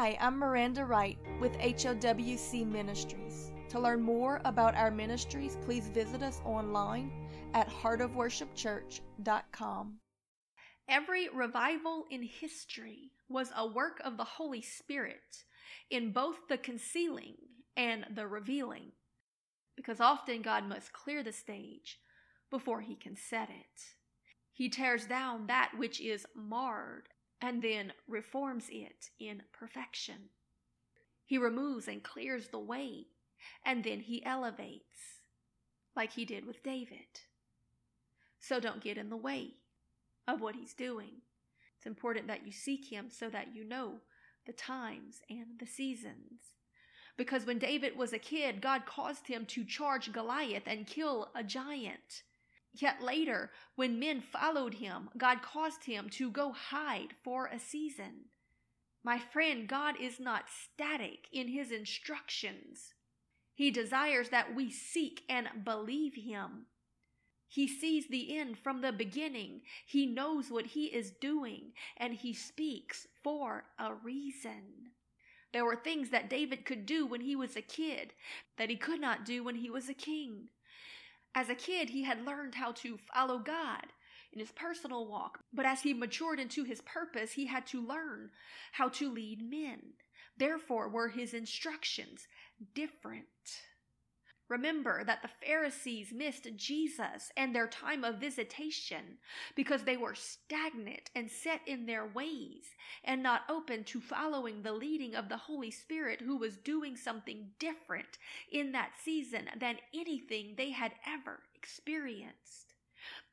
Hi, I'm Miranda Wright with HOWC Ministries. To learn more about our ministries, please visit us online at heartofworshipchurch.com. Every revival in history was a work of the Holy Spirit in both the concealing and the revealing, because often God must clear the stage before he can set it. He tears down that which is marred and then reforms it in perfection. He removes and clears the way, and then he elevates, like he did with David. So don't get in the way of what he's doing. It's important that you seek him so that you know the times and the seasons. Because when David was a kid, God caused him to charge Goliath and kill a giant. Yet later, when men followed him, God caused him to go hide for a season. My friend, God is not static in his instructions. He desires that we seek and believe him. He sees the end from the beginning. He knows what he is doing, and he speaks for a reason. There were things that David could do when he was a kid that he could not do when he was a king. As a kid, he had learned how to follow God in his personal walk, but as he matured into his purpose, he had to learn how to lead men. Therefore, were his instructions different. Remember that the Pharisees missed Jesus and their time of visitation because they were stagnant and set in their ways and not open to following the leading of the Holy Spirit who was doing something different in that season than anything they had ever experienced.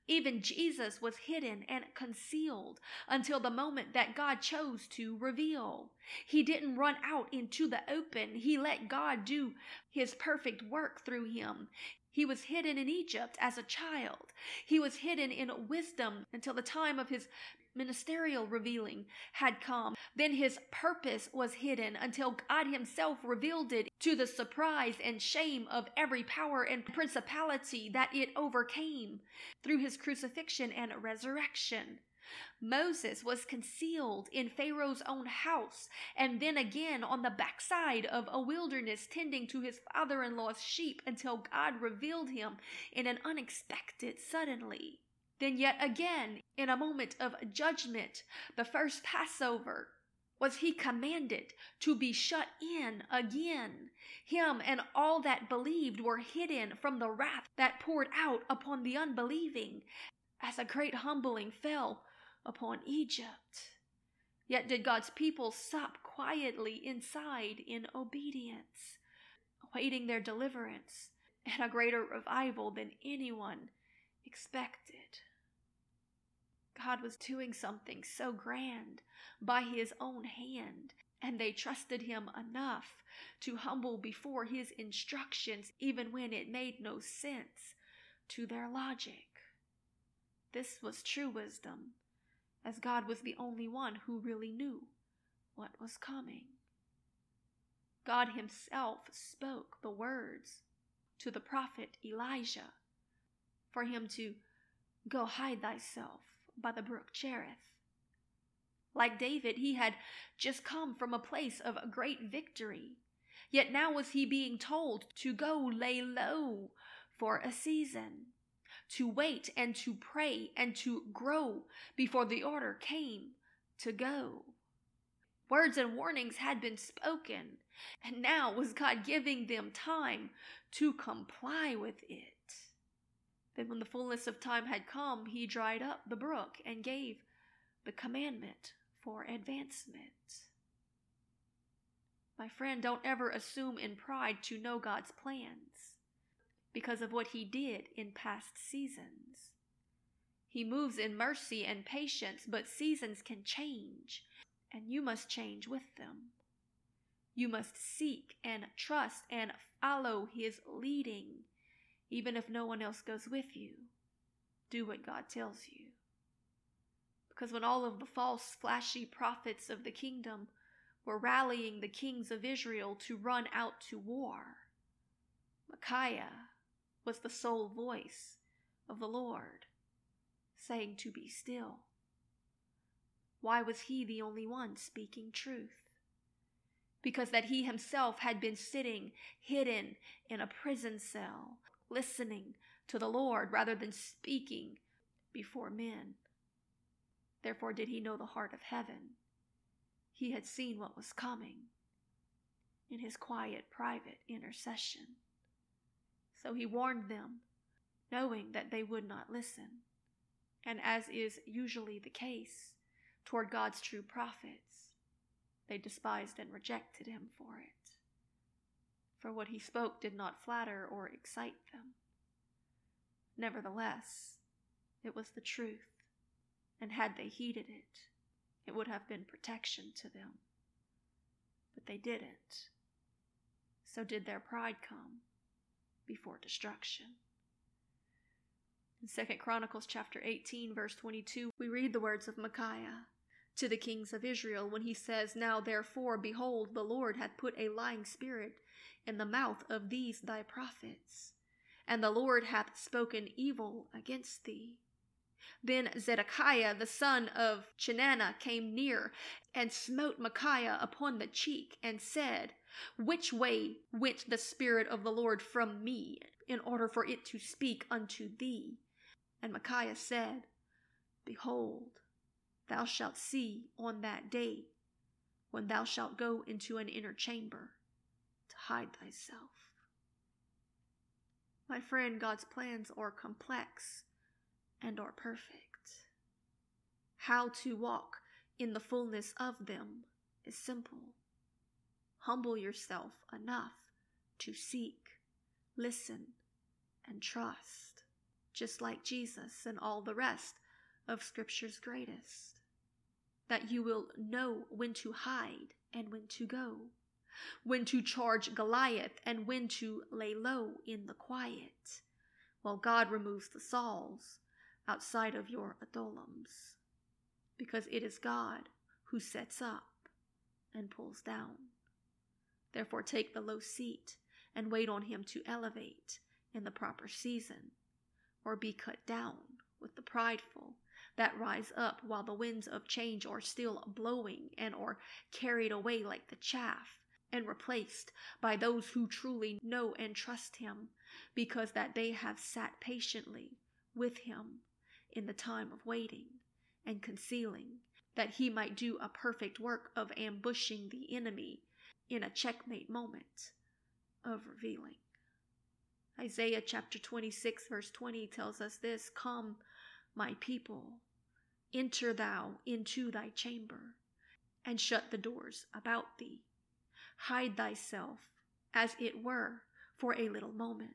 Even Jesus was hidden and concealed until the moment that God chose to reveal. He didn't run out into the open. He let God do his perfect work through him. He was hidden in Egypt as a child. He was hidden in wisdom until the time of his ministerial revealing had come. Then his purpose was hidden until God himself revealed it to the surprise and shame of every power and principality that it overcame through his crucifixion and resurrection. Moses was concealed in Pharaoh's own house, and then again on the backside of a wilderness tending to his father in law's sheep until God revealed him in an unexpected suddenly. Then, yet again, in a moment of judgment, the first Passover, was he commanded to be shut in again. Him and all that believed were hidden from the wrath that poured out upon the unbelieving, as a great humbling fell upon Egypt. Yet did God's people stop quietly inside in obedience, awaiting their deliverance and a greater revival than anyone expected. God was doing something so grand by his own hand, and they trusted him enough to humble before his instructions, even when it made no sense to their logic. This was true wisdom, as God was the only one who really knew what was coming. God Himself spoke the words to the prophet Elijah for him to go hide thyself by the brook Cherith. Like David, he had just come from a place of great victory. Yet now was he being told to go lay low for a season, to wait and to pray and to grow before the order came to go. Words and warnings had been spoken, and now was God giving them time to comply with it. Then, when the fullness of time had come, he dried up the brook and gave the commandment for advancement. My friend, don't ever assume in pride to know God's plans because of what he did in past seasons. He moves in mercy and patience, but seasons can change, and you must change with them. You must seek and trust and follow his leading even if no one else goes with you, do what God tells you. Because when all of the false, flashy prophets of the kingdom were rallying the kings of Israel to run out to war, Micaiah was the sole voice of the Lord, saying to be still. Why was he the only one speaking truth? because that he himself had been sitting hidden in a prison cell, listening to the Lord rather than speaking before men. Therefore did he know the heart of heaven. He had seen what was coming in his quiet, private intercession. So he warned them, knowing that they would not listen. And as is usually the case toward God's true prophets, they despised and rejected him for it. For what he spoke did not flatter or excite them. Nevertheless, it was the truth, and had they heeded it, it would have been protection to them. But they didn't. So did their pride come before destruction. In 2 Chronicles chapter 18 verse 22, we read the words of Micaiah to the kings of Israel when he says, Now therefore, behold, the Lord hath put a lying spirit in the mouth of these thy prophets, and the Lord hath spoken evil against thee. Then Zedekiah the son of Chenaanah came near and smote Micaiah upon the cheek and said, Which way went the Spirit of the Lord from me, in order for it to speak unto thee? And Micaiah said, Behold, thou shalt see on that day when thou shalt go into an inner chamber to hide thyself. My friend, God's plans are complex and are perfect. How to walk in the fullness of them is simple. Humble yourself enough to seek, listen, and trust, just like Jesus and all the rest of Scripture's greatest. That you will know when to hide and when to go, when to charge Goliath and when to lay low in the quiet, while God removes the Sauls outside of your Adullams, because it is God who sets up and pulls down. Therefore, take the low seat and wait on him to elevate in the proper season, or be cut down with the prideful that rise up while the winds of change are still blowing and are carried away like the chaff and replaced by those who truly know and trust him because that they have sat patiently with him in the time of waiting and concealing that he might do a perfect work of ambushing the enemy in a checkmate moment of revealing. Isaiah chapter 26, verse 20 tells us this Come, my people, enter thou into thy chamber, and shut the doors about thee. Hide thyself, as it were, for a little moment,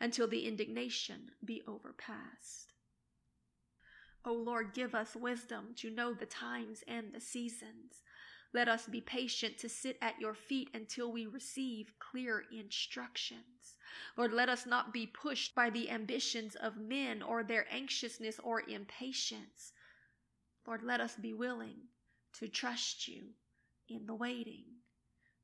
until the indignation be overpast. O Lord, give us wisdom to know the times and the seasons let us be patient to sit at your feet until we receive clear instructions. Lord, let us not be pushed by the ambitions of men or their anxiousness or impatience. Lord, let us be willing to trust you in the waiting.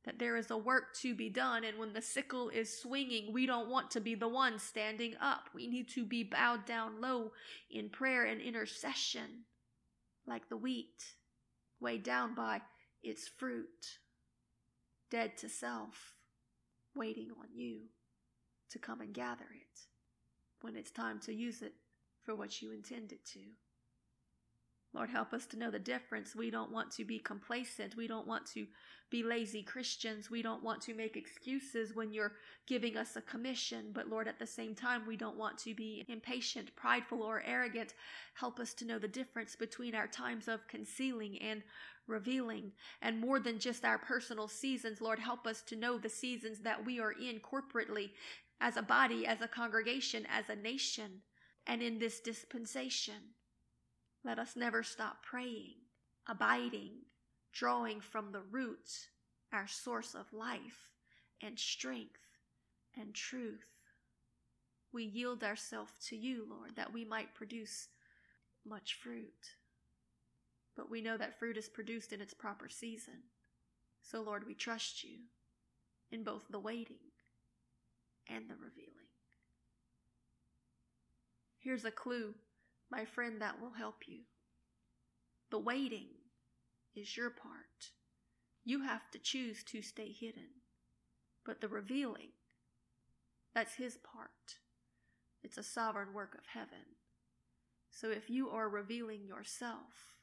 That there is a work to be done, and when the sickle is swinging, we don't want to be the one standing up. We need to be bowed down low in prayer and intercession, like the wheat, weighed down by its fruit, dead to self, waiting on you to come and gather it when it's time to use it for what you intended to. Lord, help us to know the difference. We don't want to be complacent. We don't want to be lazy Christians. We don't want to make excuses when you're giving us a commission. But Lord, at the same time, we don't want to be impatient, prideful, or arrogant. Help us to know the difference between our times of concealing and revealing. And more than just our personal seasons, Lord, help us to know the seasons that we are in corporately as a body, as a congregation, as a nation, and in this dispensation. Let us never stop praying, abiding, drawing from the root, our source of life and strength and truth. We yield ourselves to you, Lord, that we might produce much fruit. But we know that fruit is produced in its proper season. So, Lord, we trust you in both the waiting and the revealing. Here's a clue my friend, that will help you. The waiting is your part, You have to choose to stay hidden. But the revealing, that's His part. It's a sovereign work of heaven. So if you are revealing yourself,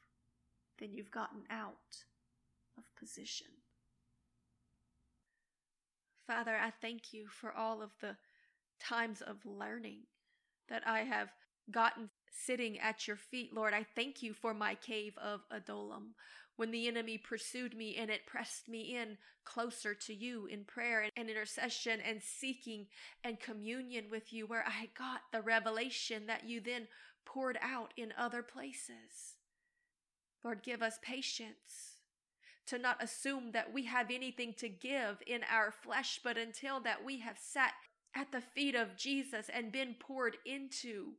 then you've gotten out of position. Father, I thank you for all of the times of learning that I have gotten sitting at your feet, Lord. I thank you for my cave of Adullam when the enemy pursued me and it pressed me in closer to you in prayer and intercession and seeking and communion with you, where I got the revelation that you then poured out in other places. Lord, give us patience to not assume that we have anything to give in our flesh, but until that we have sat at the feet of Jesus and been poured into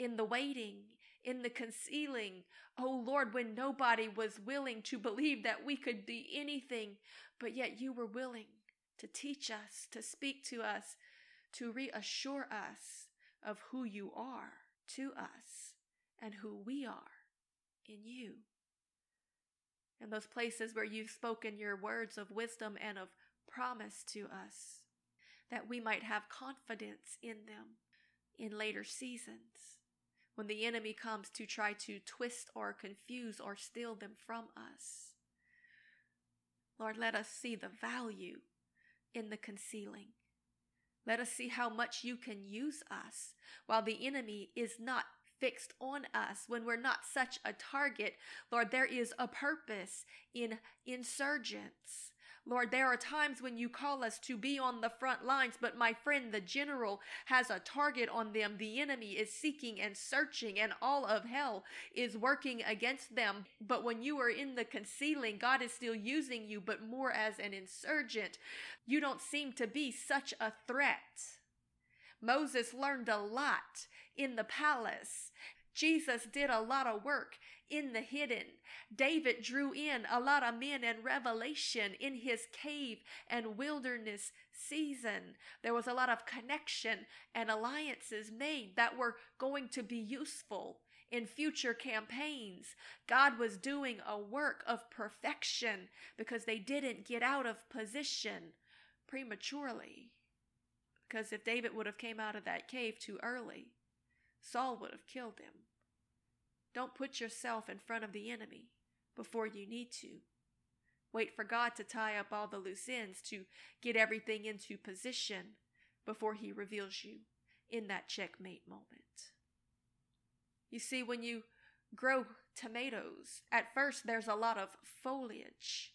in the waiting, in the concealing. Oh Lord, when nobody was willing to believe that we could be anything, but yet you were willing to teach us, to speak to us, to reassure us of who you are to us and who we are in you. And those places where you've spoken your words of wisdom and of promise to us, that we might have confidence in them in later seasons when the enemy comes to try to twist or confuse or steal them from us. Lord, let us see the value in the concealing. Let us see how much you can use us while the enemy is not fixed on us, when we're not such a target. Lord, there is a purpose in insurgents. Lord, there are times when you call us to be on the front lines, but my friend, the general, has a target on them. The enemy is seeking and searching, and all of hell is working against them. But when you are in the concealing, God is still using you, but more as an insurgent. You don't seem to be such a threat. Moses learned a lot in the palace. Jesus did a lot of work in the hidden. David drew in a lot of men and revelation in his cave and wilderness season. There was a lot of connection and alliances made that were going to be useful in future campaigns. God was doing a work of perfection because they didn't get out of position prematurely. Because if David would have came out of that cave too early, Saul would have killed him. Don't put yourself in front of the enemy before you need to. Wait for God to tie up all the loose ends to get everything into position before He reveals you in that checkmate moment. You see, when you grow tomatoes, at first there's a lot of foliage.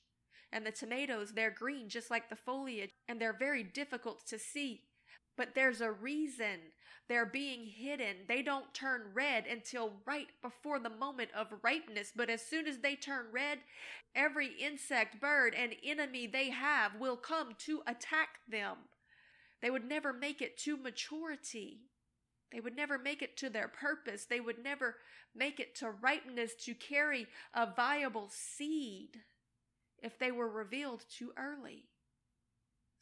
And the tomatoes, they're green just like the foliage, and they're very difficult to see but there's a reason they're being hidden. They don't turn red until right before the moment of ripeness. But as soon as they turn red, every insect, bird, and enemy they have will come to attack them. They would never make it to maturity. They would never make it to their purpose. They would never make it to ripeness to carry a viable seed if they were revealed too early.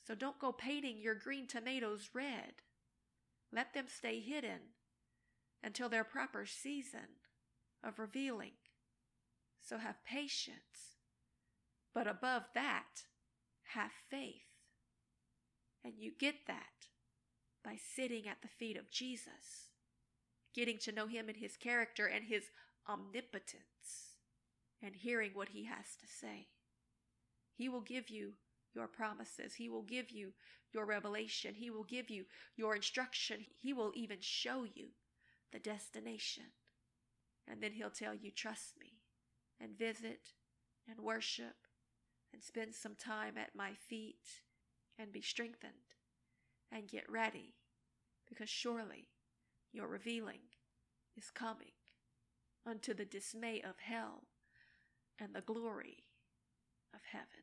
So don't go painting your green tomatoes red. Let them stay hidden until their proper season of revealing. So have patience. But above that, have faith. And you get that by sitting at the feet of Jesus, getting to know him and his character and his omnipotence, and hearing what he has to say. He will give you your promises. He will give you your revelation. He will give you your instruction. He will even show you the destination. And then He'll tell you, trust me, and visit and worship and spend some time at my feet and be strengthened and get ready because surely your revealing is coming unto the dismay of hell and the glory of heaven.